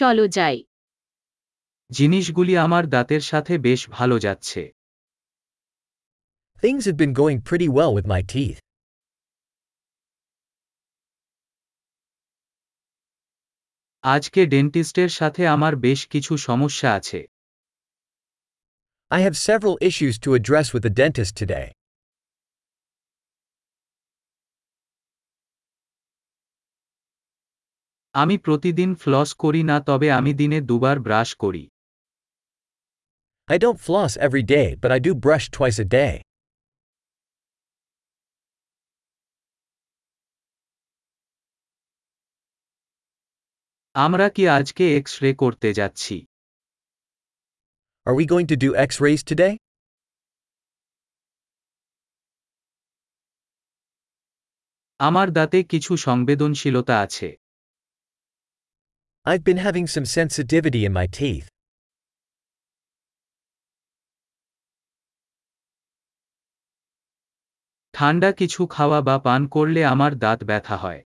চলো যাই জিনিসগুলি আমার দাঁতের সাথে বেশ ভালো যাচ্ছে Things have been going pretty well with my teeth. আজকে ডেন্টিস্টের সাথে আমার বেশ কিছু সমস্যা আছে I have several issues to address with the dentist today. আমি প্রতিদিন ফ্লস করি না তবে আমি দিনে দুবার ব্রাশ করি I don't floss every day, but I do brush twice a day. আমরা কি আজকে এক্স রে করতে যাচ্ছি Are we going to do x rays today? আমার দাঁতে কিছু সংবেদনশীলতা আছে I've been having some sensitivity in my teeth. ঠান্ডা কিছু খাওয়া বা পান করলে আমার দাঁত ব্যথা হয়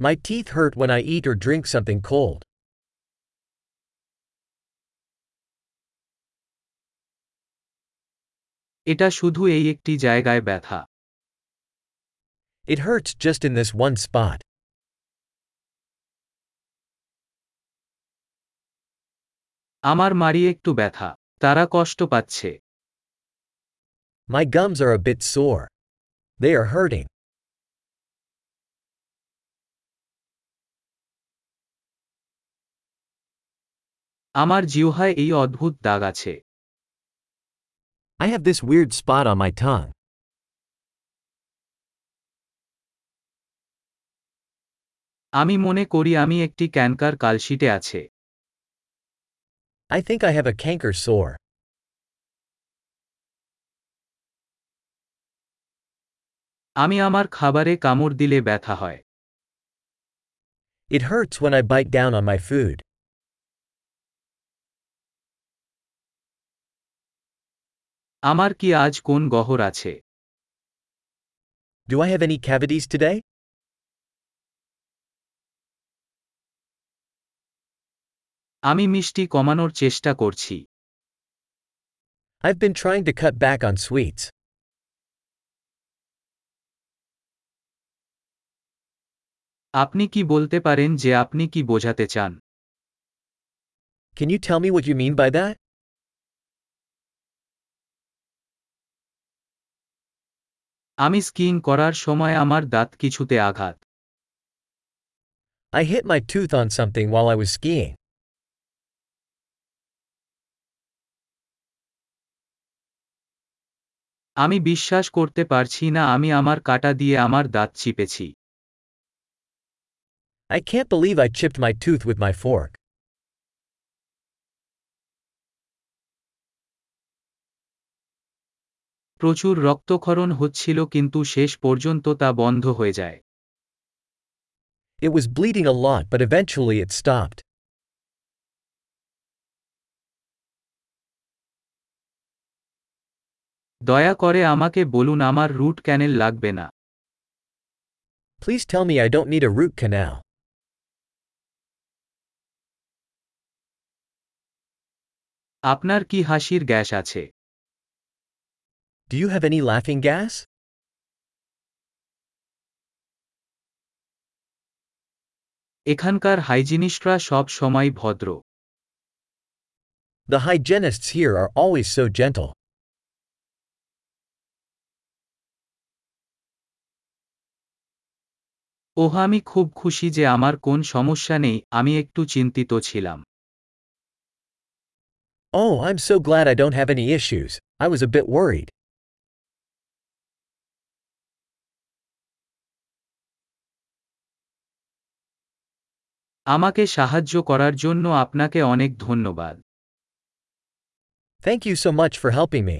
My teeth hurt when I eat or drink something cold. এটা শুধু এই একটি জায়গায় ব্যথা It hurts just in this one spot. আমার মারি একটু ব্যথা তারা কষ্ট পাচ্ছে। My gums are bit sore they are hurting আমার জিহ্বায় এই অদ্ভুত দাগ আছে। I have this weird spot on my tongue আমি মনে করি আমি একটি ক্যানকার কালশিটে আছে। I think I have a canker sore. আমি আমার খাবারে কামড় দিলে ব্যথা হয় It hurts when I bite down on my food. আমার কি আজ কোন গহর আছে Do I have any cavities today? আমি মিষ্টি কমানোর চেষ্টা করছি I've been trying to cut back on sweets. আপনি কি বলতে পারেন যে আপনি কি বোঝাতে চান Can you tell me what you mean by that? আমি স্কিইং করার সময় আমার দাঁত কিছুতে আঘাত I hit my tooth on something while I was skiing. আমি বিশ্বাস করতে পারছি না আমি আমার কাটা দিয়ে আমার দাঁত চিপেছি I can't believe I chipped my tooth with my fork. প্রচুর রক্তক্ষরণ হচ্ছিল কিন্তু শেষ পর্যন্ত তা বন্ধ হয়ে যায় It was bleeding a lot, but eventually it stopped. দয়া করে আমাকে বলুন আমার রুট ক্যানেল লাগবে না Please tell me I don't need a root canal. আপনার কি হাসির গ্যাস আছে Do you have any laughing gas? এখানকার হাইজিনিস্টরা সব সময় ভদ্র The hygienists here are always so gentle. ওহ আমি খুব খুশি যে আমার কোন সমস্যা নেই আমি একটু চিন্তিত ছিলাম। ও I am so glad I don't have any issues I was a bit worried আমাকে সাহায্য করার জন্য আপনাকে অনেক ধন্যবাদ। Thank you so much for helping me